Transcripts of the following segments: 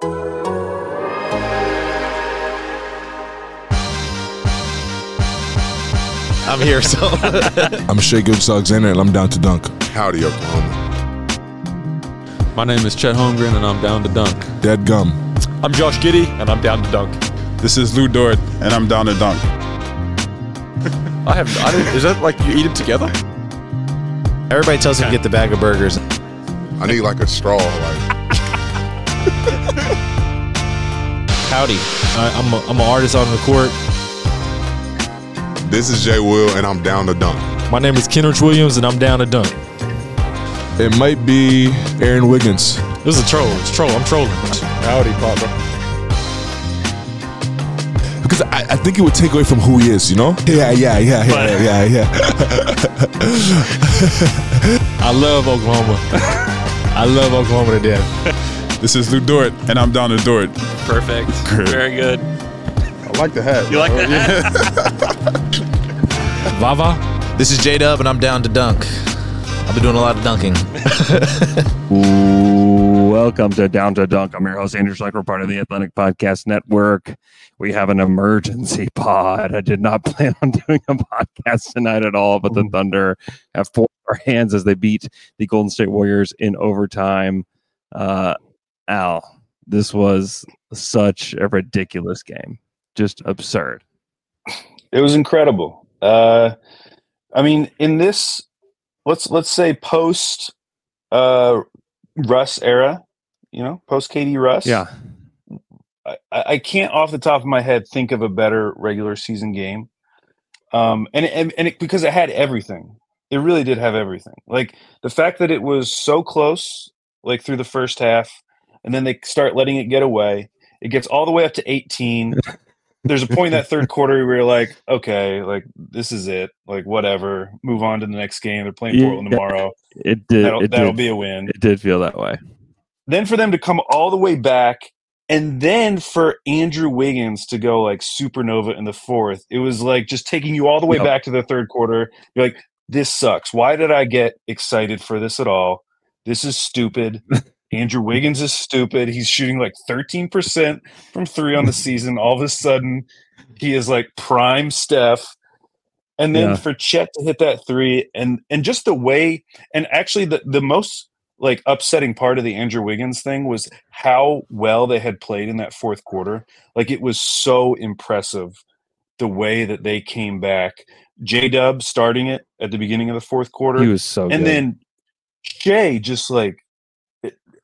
I'm here, so I'm Shai Gilgeous-Alexander, and I'm down to dunk. Howdy, Oklahoma. My name is Chet Holmgren, and I'm down to dunk. Dead gum. I'm Josh Giddey, and I'm down to dunk. This is Lu Dort, and I'm down to dunk. I have. I don't, is that like you eat them together? everybody tells me to get the bag of burgers. I need like a straw. Like Howdy, I, I'm a, I'm an artist on the court. this is Jay Will, and I'm down to dunk. My name is Kenrich Williams, and I'm down to dunk. It might be Aaron Wiggins. This is a troll. It's a troll. I'm trolling. Howdy, Papa. Because I, I think it would take away from who he is, you know? Yeah, yeah, yeah, yeah, yeah, yeah. I love Oklahoma. I love Oklahoma to death. This is Lu Dort, and I'm down to Dort. Perfect. Very good. I like the hat. You like bro. that? Vava. This is J Dub, and I'm down to dunk. I've been doing a lot of dunking. Welcome to Down to Dunk. I'm your host, Andrew Schlecht, part of the Athletic Podcast Network. We have an emergency pod. I did not plan on doing a podcast tonight at all, but the Thunder have four hands as they beat the Golden State Warriors in overtime. Uh, Al, this was such a ridiculous game. Just absurd. It was incredible. Uh, I mean, in this, let's let's say post uh, Russ era, you know, post KD Russ. Yeah. I, I can't off the top of my head think of a better regular season game. Um, and and, and it, because it had everything, it really did have everything. Like the fact that it was so close, like through the first half, and then they start letting it get away. It gets all the way up to 18. There's a point in that third quarter where you're like, okay, like this is it. Like whatever, move on to the next game. They're playing Portland Yeah. tomorrow. It did. That'll, it that'll did, be a win. It did feel that way. then for them to come all the way back and then for Andrew Wiggins to go like supernova in the fourth, it was like just taking you all the way Yep. back to the third quarter. You're like, this sucks. Why did I get excited for this at all? This is stupid. Andrew Wiggins is stupid. He's shooting like 13% from three on the season. All of a sudden, he is like prime Steph. And then Yeah. for Chet to hit that three and and just the way and actually the, the most like upsetting part of the Andrew Wiggins thing was how well they had played in that fourth quarter. Like it was so impressive the way that they came back. J Dub starting it at the beginning of the fourth quarter. He was so and good. then Shai just like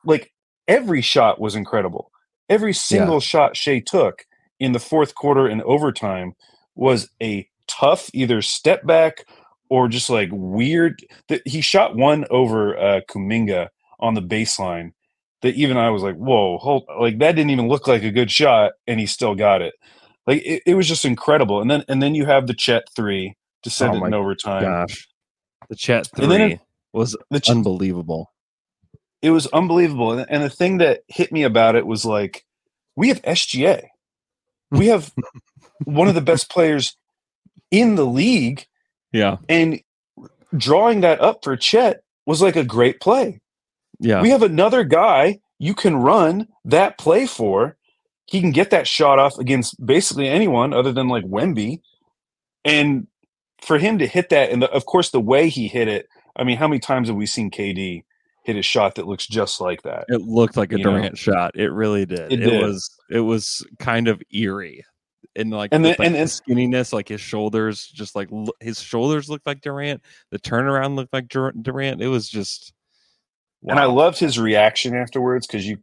like every shot was incredible. Every single shot Shai took in the fourth quarter and overtime was a tough either step back or just like weird that he shot one over uh Kuminga on the baseline that even I was like, whoa, hold like that didn't even look like a good shot, and he still got it. Like it, it was just incredible. And then and then you have the Chet three to send Oh it in overtime. Gosh, the then three it- was The Ch- unbelievable. It was unbelievable. And, the thing that hit me about it was like, we have SGA. We have one of the best players in the league, Yeah, and drawing that up for Chet was like a great play. yeah, We have another guy you can run that play for. He can get that shot off against basically anyone other than like Wemby. And for him to hit that, and the, of course, the way he hit it, I mean, how many times have we seen KD hit a shot that looks just like that? it looked like a you know. Durant shot. It really did. It It, did. was. It was kind of eerie, and like And then- like, and- the skinniness, like his shoulders, just like his shoulders looked like Durant. The turnaround looked like Dur- Durant. It was just. and I loved his reaction afterwards because you,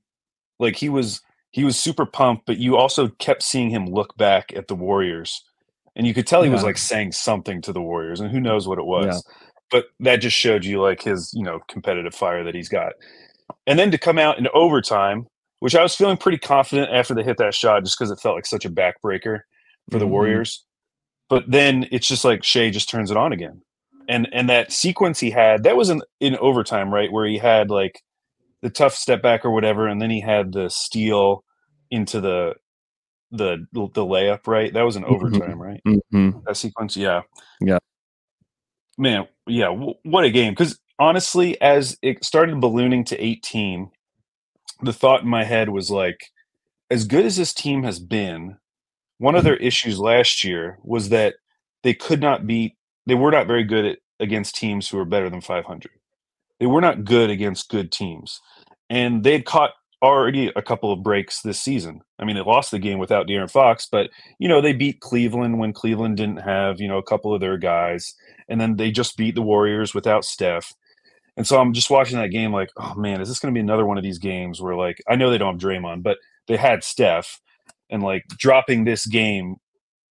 like, he was he was super pumped, but you also kept seeing him look back at the Warriors, and you could tell he was like saying something to the Warriors, and who knows what it was, Yeah. But that just showed you like his you know competitive fire that he's got, and then to come out in overtime which I was feeling pretty confident after they hit that shot, just because it felt like such a backbreaker for the Mhm. Warriors. But then it's just like Shai just turns it on again, and and that sequence he had that was in in overtime, right, where he had like the tough step back or whatever, and then he had the steal into the the the layup, right? That was an Mhm. overtime, right? Mhm. That sequence, yeah, Yeah. Man, yeah, w- what a game! Because honestly, as it started ballooning to 18, the thought in my head was like, as good as this team has been, one of their mm-hmm. issues last year was that they could not beat. They were not very good at, against teams who were better than 500. They were not good against good teams, and they'd caught already a couple of breaks this season. I mean, they lost the game without De'Aaron Fox, but you know they beat Cleveland when Cleveland didn't have you know a couple of their guys, and then they just beat the Warriors without Steph. And so I'm just watching that game like, oh man, is this going to be another one of these games where like I know they don't have Draymond, but they had Steph, and like dropping this game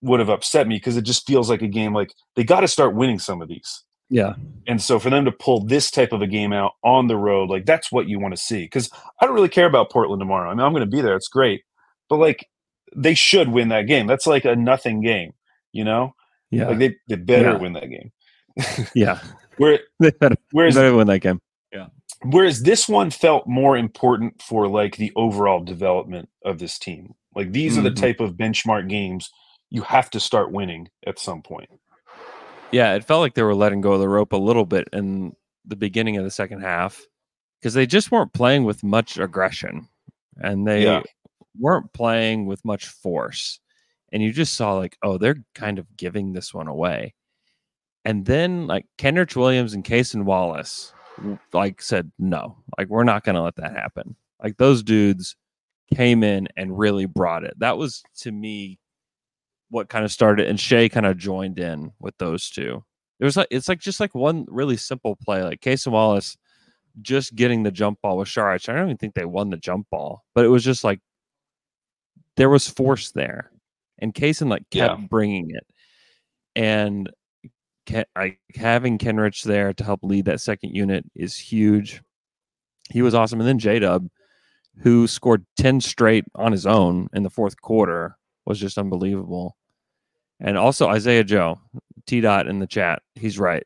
would have upset me because it just feels like a game like they got to start winning some of these. Yeah. And so for them to pull this type of a game out on the road, like that's what you want to see. Because I don't really care about Portland tomorrow. I mean, I'm going to be there. It's great, but like they should win that game. That's like a nothing game, you know. Yeah. Like they they better Yeah. win that game. Yeah. Where whereas they win that game. Yeah. whereas this one felt more important for like the overall development of this team. Like these are the Mhm. type of benchmark games you have to start winning at some point. Yeah, it felt like they were letting go of the rope a little bit in the beginning of the second half because they just weren't playing with much aggression and they Yeah. weren't playing with much force. And you just saw like, oh, they're kind of giving this one away. And then like Kenrich Williams and Cason Wallace like said, no, like we're not going to let that happen. Like those dudes came in and really brought it. That was to me what kind of started and Shai kind of joined in with those two. It was like it's like just like one really simple play, like Cason Wallace just getting the jump ball with Saric. I don't even think they won the jump ball, but it was just like there was force there, and Cason like kept Yeah. bringing it, and Having Kenrich there to help lead that second unit is huge. He was awesome, and then J Dub, who scored ten straight on his own in the fourth quarter, was just unbelievable. And also Isaiah Joe, T dot in the chat, he's right.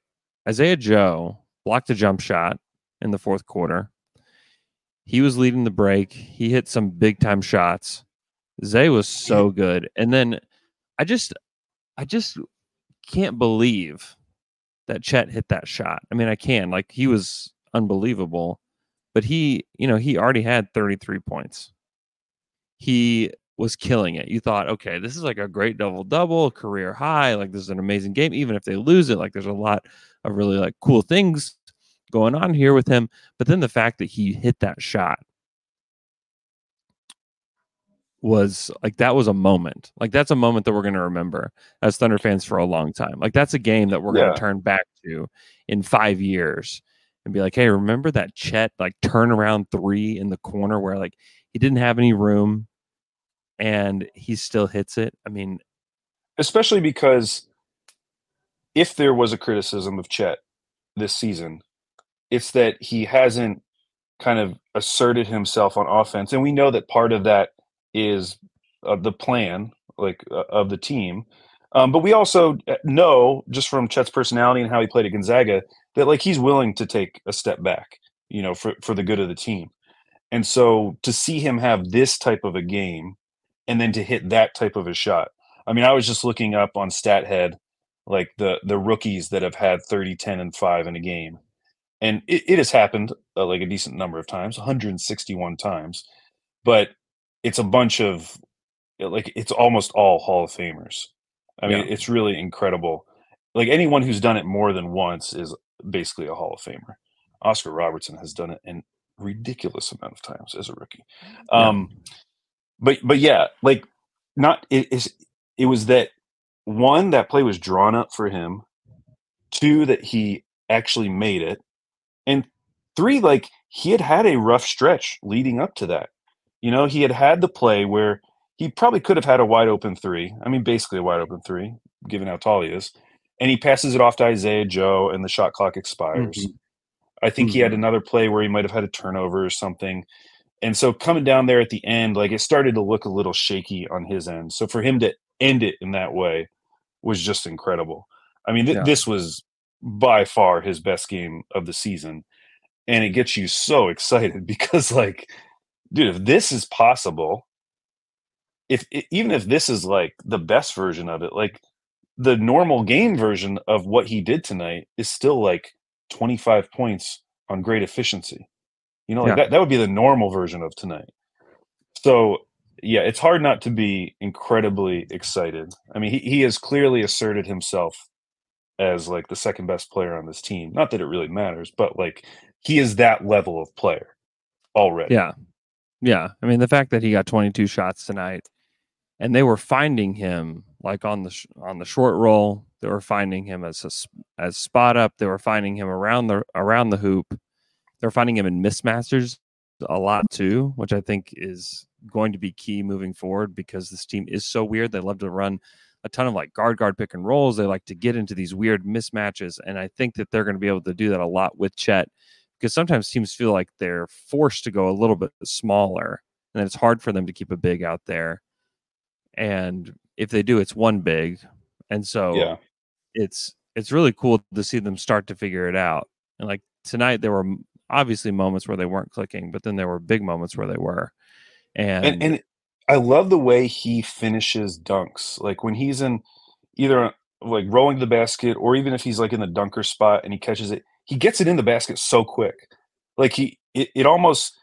Isaiah Joe blocked a jump shot in the fourth quarter. He was leading the break. He hit some big time shots. Zay was so good. And then I just I just can't believe that Chet hit that shot. I mean, I can. Like he was unbelievable. But he, you know, he already had 33 points. He was killing it. You thought, okay, this is like a great double double, career high. Like this is an amazing game. Even if they lose it, like there's a lot of really like cool things going on here with him. But then the fact that he hit that shot was like that was a moment. Like that's a moment that we're going to remember as Thunder fans for a long time. Like that's a game that we're going to turn back to in 5 years and be like, "Hey, remember that Chet like turnaround 3 in the corner where like he didn't have any room and he still hits it?" I mean, especially because if there was a criticism of Chet this season, it's that he hasn't kind of asserted himself on offense, and we know that part of that is uh, the plan, like uh, of the team. Um, but we also uh, know just from Chet's personality and how he played at Gonzaga that like he's willing to take a step back, you know, for for the good of the team. And so to see him have this type of a game and then to hit that type of a shot. I mean, I was just looking up on StatHead like the the rookies that have had 30, 10 and 5 in a game. And it, it has happened uh, like a decent number of times, 161 times. But it's a bunch of like it's almost all Hall of Famers. I mean, Yeah. it's really incredible. Like anyone who's done it more than once is basically a Hall of Famer. Oscar Robertson has done it an ridiculous amount of times as a rookie. Yeah. Um, but but yeah, like not it is it was that one that play was drawn up for him, two that he actually made it, and three like he had had a rough stretch leading up to that. You know, he had had the play where he probably could have had a wide open three. I mean, basically a wide open three, given how tall he is. And he passes it off to Isaiah Joe, and the shot clock expires. Mm-hmm. I think he had mm-hmm. another play where he might have had a turnover or something. And so coming down there at the end, like it started to look a little shaky on his end. So for him to end it in that way was just incredible. I mean, th- Yeah. this was by far his best game of the season. And it gets you so excited because, like, dude, if this is possible, if even if this is like the best version of it, like the normal game version of what he did tonight is still like 25 points on great efficiency. You know, like Yeah. that, that would be the normal version of tonight. So, yeah, it's hard not to be incredibly excited. I mean, he, he has clearly asserted himself as like the second best player on this team. Not that it really matters, but like he is that level of player already. Yeah. Yeah. I mean, the fact that he got 22 shots tonight and they were finding him like on the sh- on the short roll, they were finding him as a, as spot up, they were finding him around the around the hoop. They're finding him in mismatches a lot too, which I think is going to be key moving forward because this team is so weird. They love to run a ton of like guard guard pick and rolls. They like to get into these weird mismatches and I think that they're going to be able to do that a lot with Chet because sometimes teams feel like they're forced to go a little bit smaller and it's hard for them to keep a big out there and if they do it's one big and so Yeah. it's it's really cool to see them start to figure it out and like tonight there were obviously moments where they weren't clicking but then there were big moments where they were and, and and I love the way he finishes dunks. Like when he's in either like rolling the basket or even if he's like in the dunker spot and he catches it, he gets it in the basket so quick. Like he it, it almost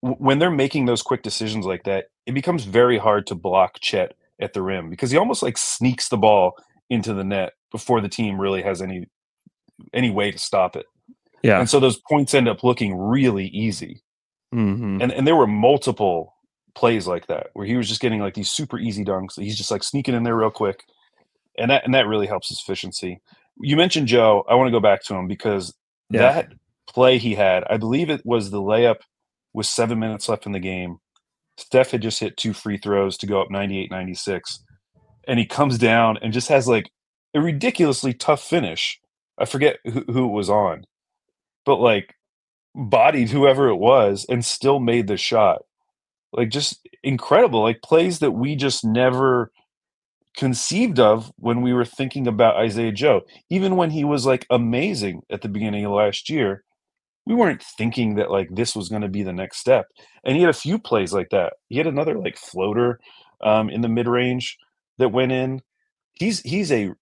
when they're making those quick decisions like that, it becomes very hard to block Chet at the rim because he almost like sneaks the ball into the net before the team really has any any way to stop it. yeah And so those points end up looking really easy mhm. and and there were multiple plays like that where he was just getting like these super easy dunks. He's just like sneaking in there real quick, and that and that really helps his efficiency. You mentioned Joe. I want to go back to him because Yeah. that play he had, I believe it was the layup with seven minutes left in the game. Steph had just hit two free throws to go up 98-96, and he comes down and just has like a ridiculously tough finish. I forget who, who it was on, but like bodied whoever it was and still made the shot like just incredible like plays that we just never conceived of when we were thinking about Isaiah Joe even when he was like amazing at the beginning of last year we weren't thinking that like this was going to be the next step and he had a few plays like that he had another like floater um, in the mid range that went in he's he's a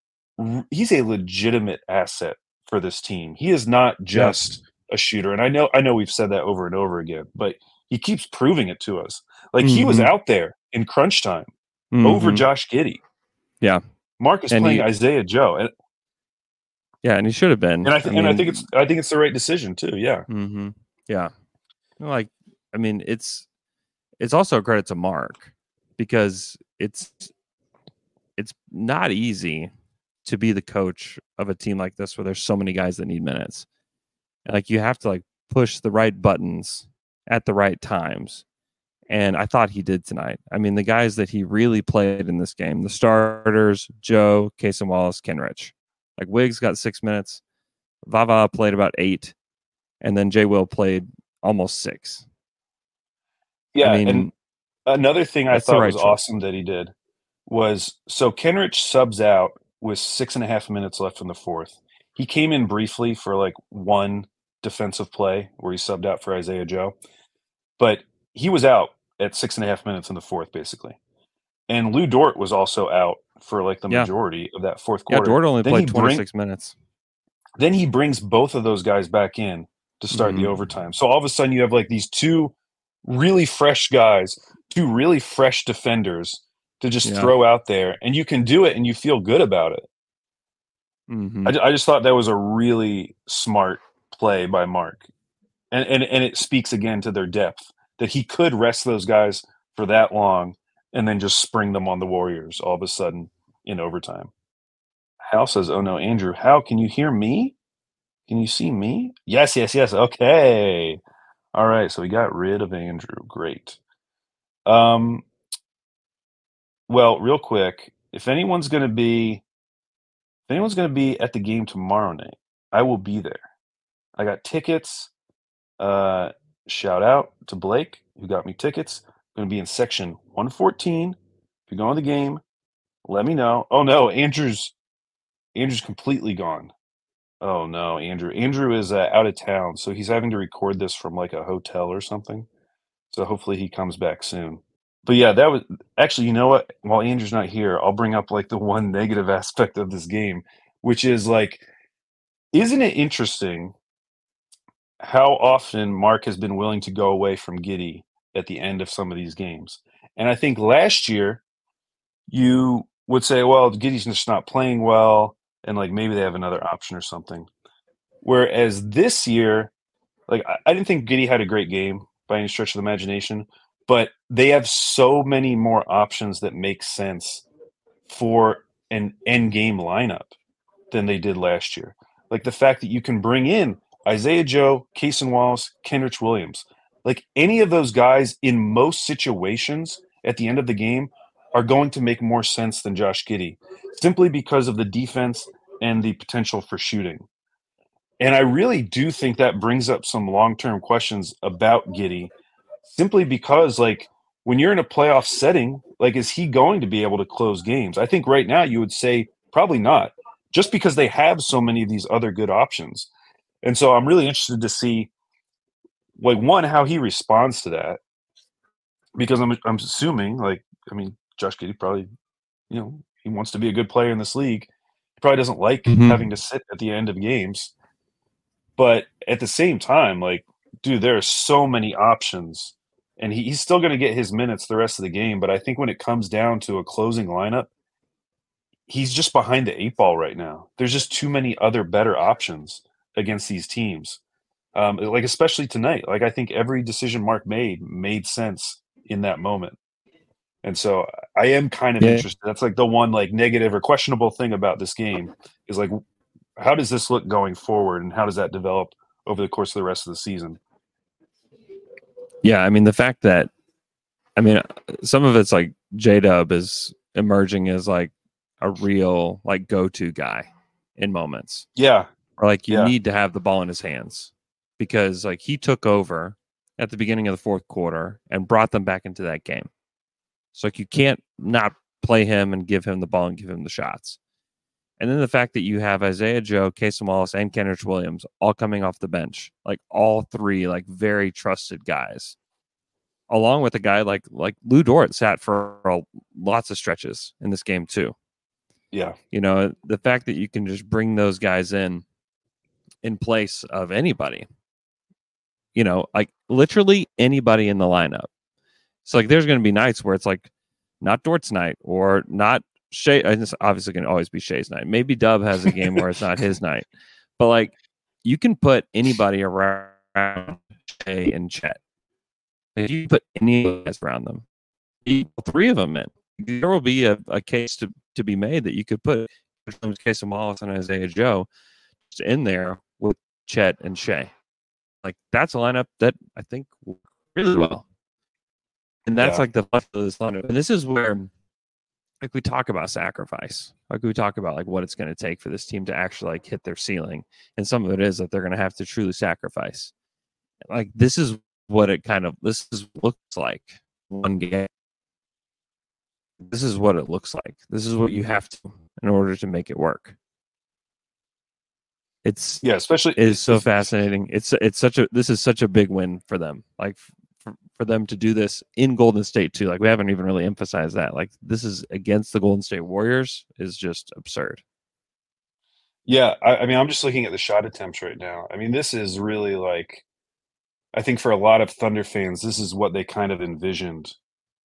he's a legitimate asset for this team he is not just a shooter and I know I know we've said that over and over again but he keeps proving it to us. Like he was Mhm. out there in crunch time over Mhm. Josh Giddey. Yeah. Marcus And playing he- Isaiah Joe, and, yeah and he should have been and I, th- and I think it's I think it's the right decision too. Yeah, hmm Yeah. Like, I mean, it's it's also a credit to Mark because it's it's not easy to be the coach of a team like this where there's so many guys that need minutes. And like you have to like push the right buttons at the right times. And I thought he did tonight. I mean, the guys that he really played in this game, the starters, Joe, Cason Wallace, Kenrich. Like Wiggs got six minutes. Vava played about eight and then Jay Will played almost six. yeah. I mean, and another thing I thought right was choice. awesome that he did was so Kenrich subs out with six and a half minutes left in the fourth. He came in briefly for like one defensive play where he subbed out for Isaiah Joe, but he was out at six and a half minutes in the fourth, basically. And Lu Dort was also out for like the Yeah. majority of that fourth quarter. yeah. Dort only Then played he bring- 26 minutes. then he brings both of those guys back in to start the Mhm. overtime. So all of a sudden you have like these two really fresh guys, two really fresh defenders to just Yeah. throw out there, and you can do it, and you feel good about it. Mhm. I, I just thought that was a really smart play by Mark, and and and it speaks again to their depth that he could rest those guys for that long and then just spring them on the Warriors all of a sudden in overtime. Hal says, "Oh no, Andrew, how can you hear me? Can you see me? Yes, yes, yes. Okay, all right. So we got rid of Andrew. Great. Um, well, real quick, if anyone's going to be, if anyone's going to be at the game tomorrow night, I will be there. I got tickets. Uh, shout out to Blake who got me tickets. I'm Going to be in section 114. If you're going to the game, let me know. Oh no, Andrew's Andrew's completely gone. Oh no, Andrew. Andrew is uh, out of town, so he's having to record this from like a hotel or something. So hopefully he comes back soon. But yeah, that was actually, you know what? While Andrew's not here, I'll bring up like the one negative aspect of this game, which is like, isn't it interesting how often Mark has been willing to go away from Giddey at the end of some of these games? And I think last year you would say, well, Giddey's just not playing well, and like maybe they have another option or something. Whereas this year, like I, didn't think Giddey had a great game by any stretch of the imagination, but they have so many more options that make sense for an end game lineup than they did last year. Like the fact that you can bring in Isaiah Joe, Cason Wallace, Kenrich Williams, like any of those guys in most situations at the end of the game are going to make more sense than Josh Giddey simply because of the defense and the potential for shooting. And I really do think that brings up some long term questions about Giddey simply because, like, when you're in a playoff setting, like, is he going to be able to close games? I think right now you would say probably not, just because they have so many of these other good options. And so I'm really interested to see, like, one, how he responds to that. Because I'm, I'm assuming, like, I mean, Josh Giddey probably, you know, he wants to be a good player in this league. He probably doesn't like Mhm. having to sit at the end of games. But at the same time, like, dude, there are so many options. And he, he's still going to get his minutes the rest of the game. But I think when it comes down to a closing lineup, he's just behind the eight ball right now. There's just too many other better options against these teams. Um, like especially tonight. Like I think every decision Mark made made sense in that moment. And so I am kind of Yeah. interested. That's like the one like negative or questionable thing about this game is like how does this look going forward and how does that develop over the course of the rest of the season? Yeah, I mean the fact that I mean some of it's like J Dub is emerging as like a real like go to guy in moments. Yeah. Or like you Yeah. need to have the ball in his hands because like he took over at the beginning of the fourth quarter and brought them back into that game. So like you can't not play him and give him the ball and give him the shots. And then the fact that you have Isaiah Joe, Cason Wallace, and Kenrich Williams all coming off the bench, like all three, like very trusted guys, along with a guy like like Lu Dort sat for a, lots of stretches in this game too. Yeah. You know, the fact that you can just bring those guys in in place of anybody, you know, like literally anybody in the lineup. So like, there's going to be nights where it's like not Dort's night or not Shai. And it's obviously can always be Shai's night. Maybe Dub has a game where it's not his night, but like you can put anybody around Shai and Chet. If you put any guys around them, three of them in. There will be a, a case to, to be made that you could put Cason Wallace and Isaiah Joe in there Chet and Shai. Like that's a lineup that I think really well. And that's Yeah. like the flex of this lineup. And this is where like we talk about sacrifice. Like we talk about like what it's going to take for this team to actually like hit their ceiling. And some of it is that they're going to have to truly sacrifice. Like this is what it kind of this is looks like one game. This is what it looks like. This is what you have to in order to make it work. It's Yeah, especially is so fascinating. It's it's such a this is such a big win for them. Like for, for them to do this in Golden State too. Like we haven't even really emphasized that. Like this is against the Golden State Warriors is just absurd. Yeah, I, I mean, I'm just looking at the shot attempts right now. I mean, this is really like, I think for a lot of Thunder fans, this is what they kind of envisioned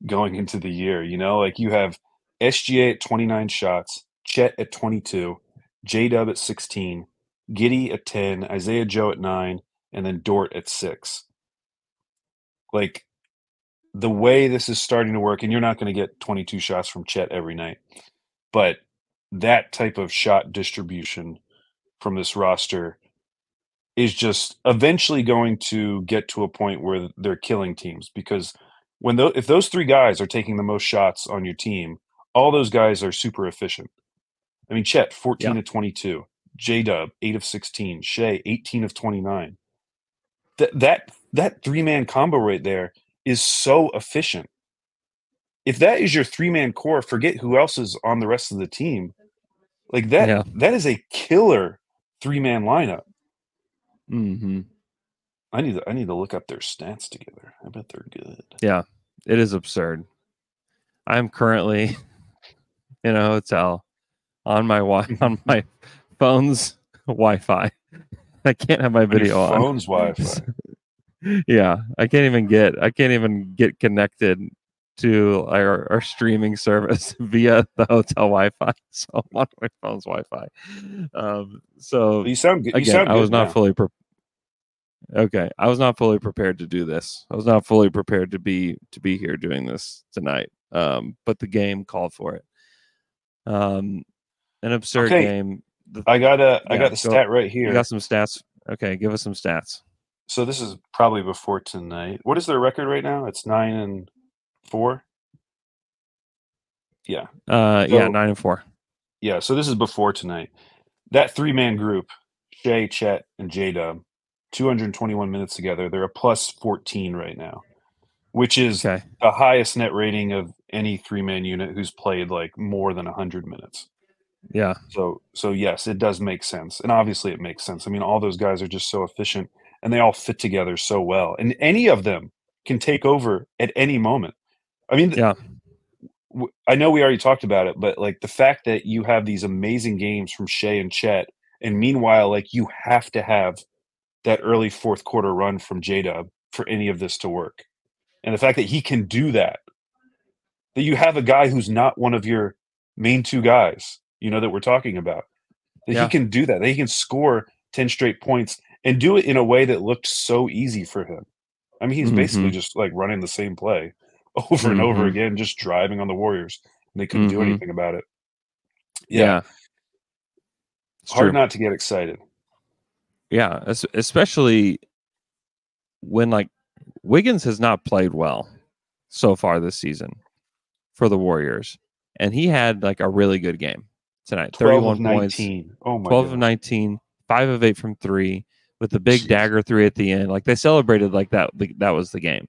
going into the year. You know, like you have SGA at 29 shots, Chet at 22, J Dub at 16, Giddey at 10, Isaiah Joe at 9, and then Dort at 6. Like the way this is starting to work, and you're not going to get 22 shots from Chet every night, but that type of shot distribution from this roster is just eventually going to get to a point where they're killing teams because when if those three guys are taking the most shots on your team, all those guys are super efficient. I mean, Chet, 14 to 22, J Dub, 8 of 16, Shai, 18 of 29. Th- that that three man combo right there is so efficient. If that is your three man core, forget who else is on the rest of the team. Like that, Yeah. that is a killer three man lineup. Mm-hmm. I need to, I need to look up their stats together. I bet they're good. Yeah, it is absurd. I'm currently in a hotel on my on my phone's Wi-Fi. I can't have my video on. phone's Wi-Fi. yeah, I can't even get I can't even get connected to our, our streaming service via the hotel Wi-Fi. So I'm on my phone's Wi-Fi. Um, so You sound good. You again, sound I was not now. fully pre- okay. I was not fully prepared to do this. I was not fully prepared to be to be here doing this tonight. Um, but the game called for it. Um, an absurd Okay, game. I got a I yeah, got the stat right here. You got some stats. Okay, give us some stats. So this is probably before tonight. What is their record right now? It's nine and four. Yeah, Uh, yeah, nine and four. yeah. So this is before tonight. That three man group, Shai, Chet, and J Dub, 221 minutes together. They're a plus 14 right now, which is Okay. the highest net rating of any three man unit who's played like more than 100 minutes. Yeah. So so yes, it does make sense. And obviously it makes sense. I mean, all those guys are just so efficient and they all fit together so well. And any of them can take over at any moment. I mean, Yeah. I know we already talked about it, but like the fact that you have these amazing games from Shai and Chet, and meanwhile, like you have to have that early fourth quarter run from J Dub for any of this to work. And the fact that he can do that, that you have a guy who's not one of your main two guys, you know, that we're talking about, that Yeah. he can do that, that he can score 10 straight points and do it in a way that looked so easy for him. I mean, he's basically Mhm. just like running the same play over and over again, just driving on the Warriors. And they couldn't do Mhm. anything about it. Yeah. Yeah. It's Hard true. not to get excited. Yeah, especially when like Wiggins has not played well so far this season for the Warriors, and he had like a really good game tonight. 12 Thirty-one points, 19. Oh my twelve of goodness. nineteen, five of eight from three, with the big Jeez. dagger three at the end. Like they celebrated like that. Like, that was the game.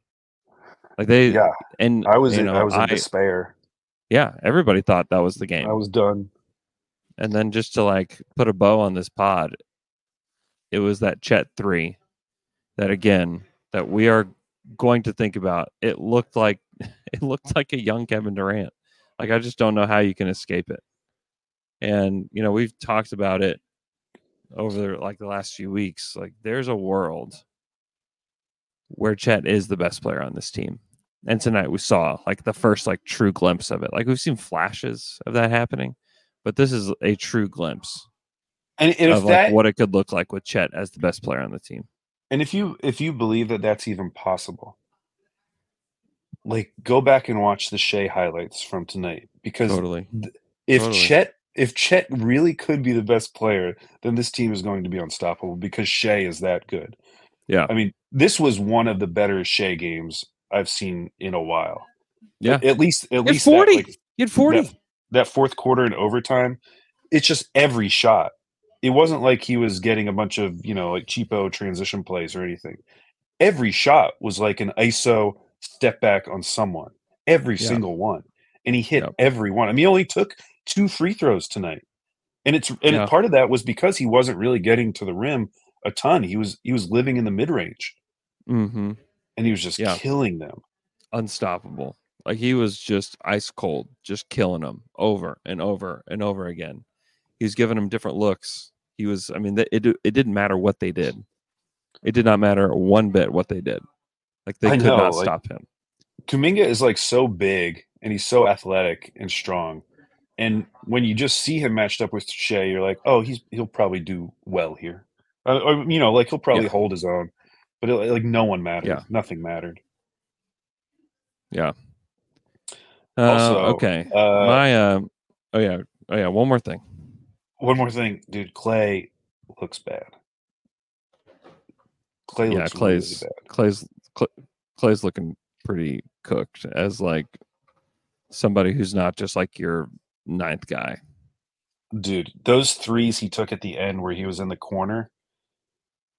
Like they Yeah. and I was in, know, I was in despair. yeah, everybody thought that was the game. I was done. and then just to like put a bow on this pod, it was that Chet three that again that we are going to think about. It looked like it looked like a young Kevin Durant. Like I just don't know how you can escape it. And you know we've talked about it over like the last few weeks. Like there's a world where Chet is the best player on this team. And tonight we saw like the first like true glimpse of it. Like we've seen flashes of that happening, but this is a true glimpse And, and if of that like what it could look like with Chet as the best player on the team. and if you if you believe that that's even possible, like go back and watch the Shai highlights from tonight because Totally. if Totally. Chet if Chet really could be the best player, then this team is going to be unstoppable because Shai is that good. Yeah. I mean, this was one of the better Shai games I've seen in a while. Yeah. At least at He had least that, 40. like, He had 40. that, that fourth quarter and overtime, it's just every shot. It wasn't like he was getting a bunch of, you know, like cheapo transition plays or anything. Every shot was like an ISO step back on someone. Every Yeah. single one. And he hit Yep. every one. I mean, he only took two free throws tonight. And it's and Yeah. part of that was because he wasn't really getting to the rim a ton. He was he was living in the mid range Mm-hmm. and he was just Yeah. killing them. Unstoppable. Like he was just ice cold, just killing them over and over and over again. He was giving them different looks. He was, I mean, it it didn't matter what they did. It did not matter one bit what they did. Like they I could know, not like- stop him. Kuminga is like so big and he's so athletic and strong. And when you just see him matched up with Shai, you're like, oh, he's he'll probably do well here. Uh, or you know, like he'll probably Yeah. hold his own. But it, like no one mattered. Yeah. Nothing mattered. Yeah. Also, uh, okay. uh, My uh, oh yeah, oh yeah. One more thing. One more thing, dude. Clay looks bad. Clay yeah, looks Clay's really bad. Clay's Cl- Clay's looking pretty cooked as like somebody who's not just like your ninth guy. Dude, those threes he took at the end where he was in the corner,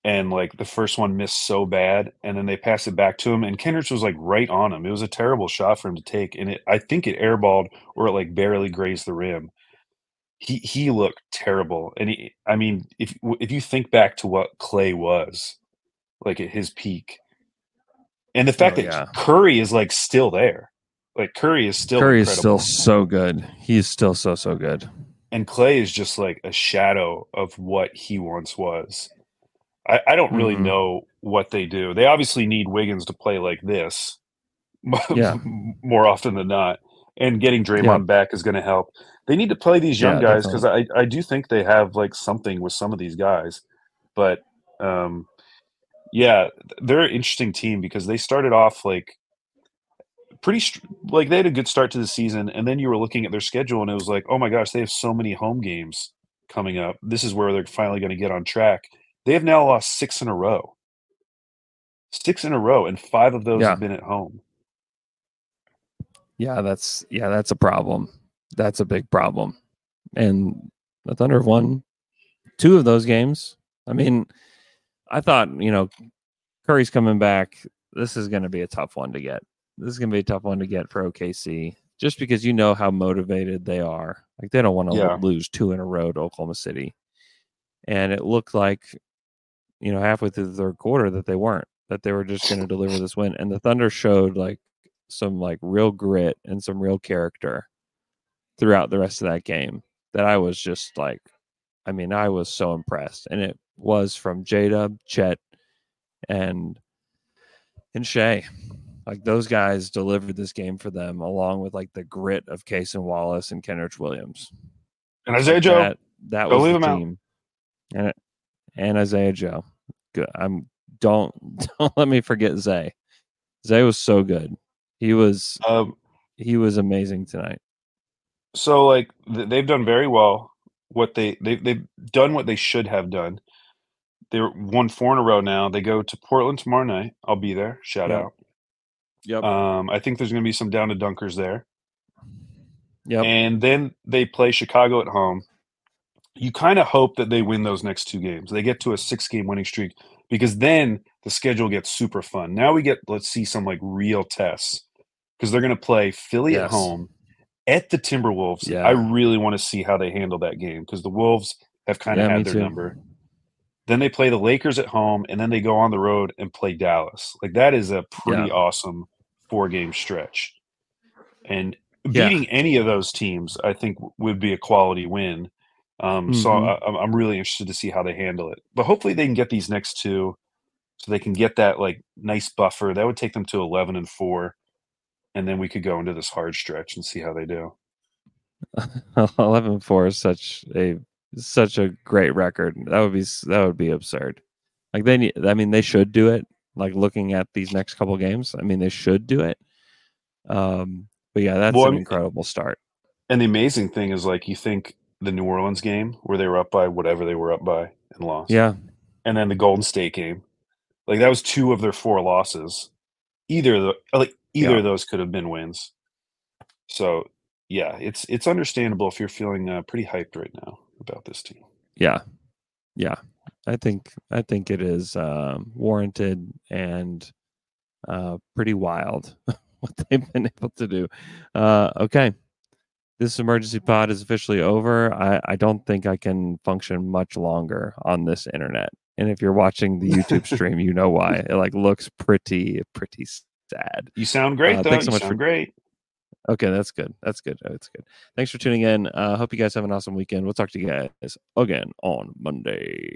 and like the first one missed so bad, and then they passed it back to him, and Kendricks was like right on him. It was a terrible shot for him to take, and it I think it airballed or it like barely grazed the rim. He he looked terrible, and he, I mean, if if you think back to what Clay was, like at his peak, and the fact Oh, that yeah. Curry is like still there, like Curry is still Curry is still so good. He's still so so good. and Clay is just like a shadow of what he once was. I, I don't really Mhm. know what they do. They obviously need Wiggins to play like this Yeah. more often than not. And getting Draymond Yeah. back is going to help. They need to play these young Yeah, guys because I, I do think they have like something with some of these guys. But um, yeah, they're an interesting team because they started off like pretty str- like they had a good start to the season and then you were looking at their schedule and it was like oh my gosh they have so many home games coming up this is where they're finally going to get on track they have now lost six in a row six in a row and five of those Yeah. have been at home Yeah, that's yeah, that's a problem. That's a big problem. And the Thunder have won two of those games. I mean, I thought, you know, Curry's coming back. This is going to be a tough one to get. This is going to be a tough one to get for OKC just because you know how motivated they are. Like they don't want to Yeah. lose two in a row to Oklahoma City. And it looked like, you know, halfway through the third quarter that they weren't, that they were just going to deliver this win. And the Thunder showed like some like real grit and some real character throughout the rest of that game that I was just like, I mean, I was so impressed. And it was from J Dub, Chet, and and Shai. Like those guys delivered this game for them, along with like the grit of Cason Wallace and Kenrich Williams. and isaiah Like, joe That, that was leave the him out. team. And and Isaiah Joe. Good. I'm don't don't let me forget Zay. Zay was so good. He was um, he was amazing tonight. so like they've done very well what they, they they've done what they should have done they're one four in a row now they go to portland tomorrow night i'll be there shout Yep. out Yep. um, i think there's going to be some down to dunkers there yep. and then they play Chicago at home. You kind of hope that they win those next two games. They get to a six game winning streak because then the schedule gets super fun. Now we get let's see some like real tests because they're going to play Philly at home at the Timberwolves. Yeah. I really want to see how they handle that game because the Wolves have kind of Yeah, had their too. number. Then they play the Lakers at home and then they go on the road and play Dallas. Like that is a pretty Yeah. awesome four game stretch. And Yeah. beating any of those teams, I think would be a quality win. Um, So Mhm. I, I'm- I'm really interested to see how they handle it. But hopefully they can get these next two, so they can get that like nice buffer. That would take them to 11 and four, and then we could go into this hard stretch and see how they do. 11 and 4 is such a such a great record. That would be that would be absurd. Like they need I mean they should do it. Like looking at these next couple games, I mean they should do it. Um but yeah, that's Well, an incredible start. And the amazing thing is like you think the New Orleans game where they were up by whatever they were up by and lost. Yeah. and then the Golden State game. Like that was two of their four losses. Either of the like either Yeah. of those could have been wins. So yeah, it's it's understandable if you're feeling uh, pretty hyped right now about this team. Yeah. Yeah. I think I think it is um warranted and uh pretty wild what they've been able to do. Uh okay. This emergency pod is officially over. I, I don't think I can function much longer on this internet. And if you're watching the YouTube stream, you know why. It like looks pretty pretty sad. You sound great Uh, though. thanks so you much sound for- great. Okay, that's good. That's good. That's good. Thanks for tuning in. Uh hope you guys have an awesome weekend. We'll talk to you guys again on Monday.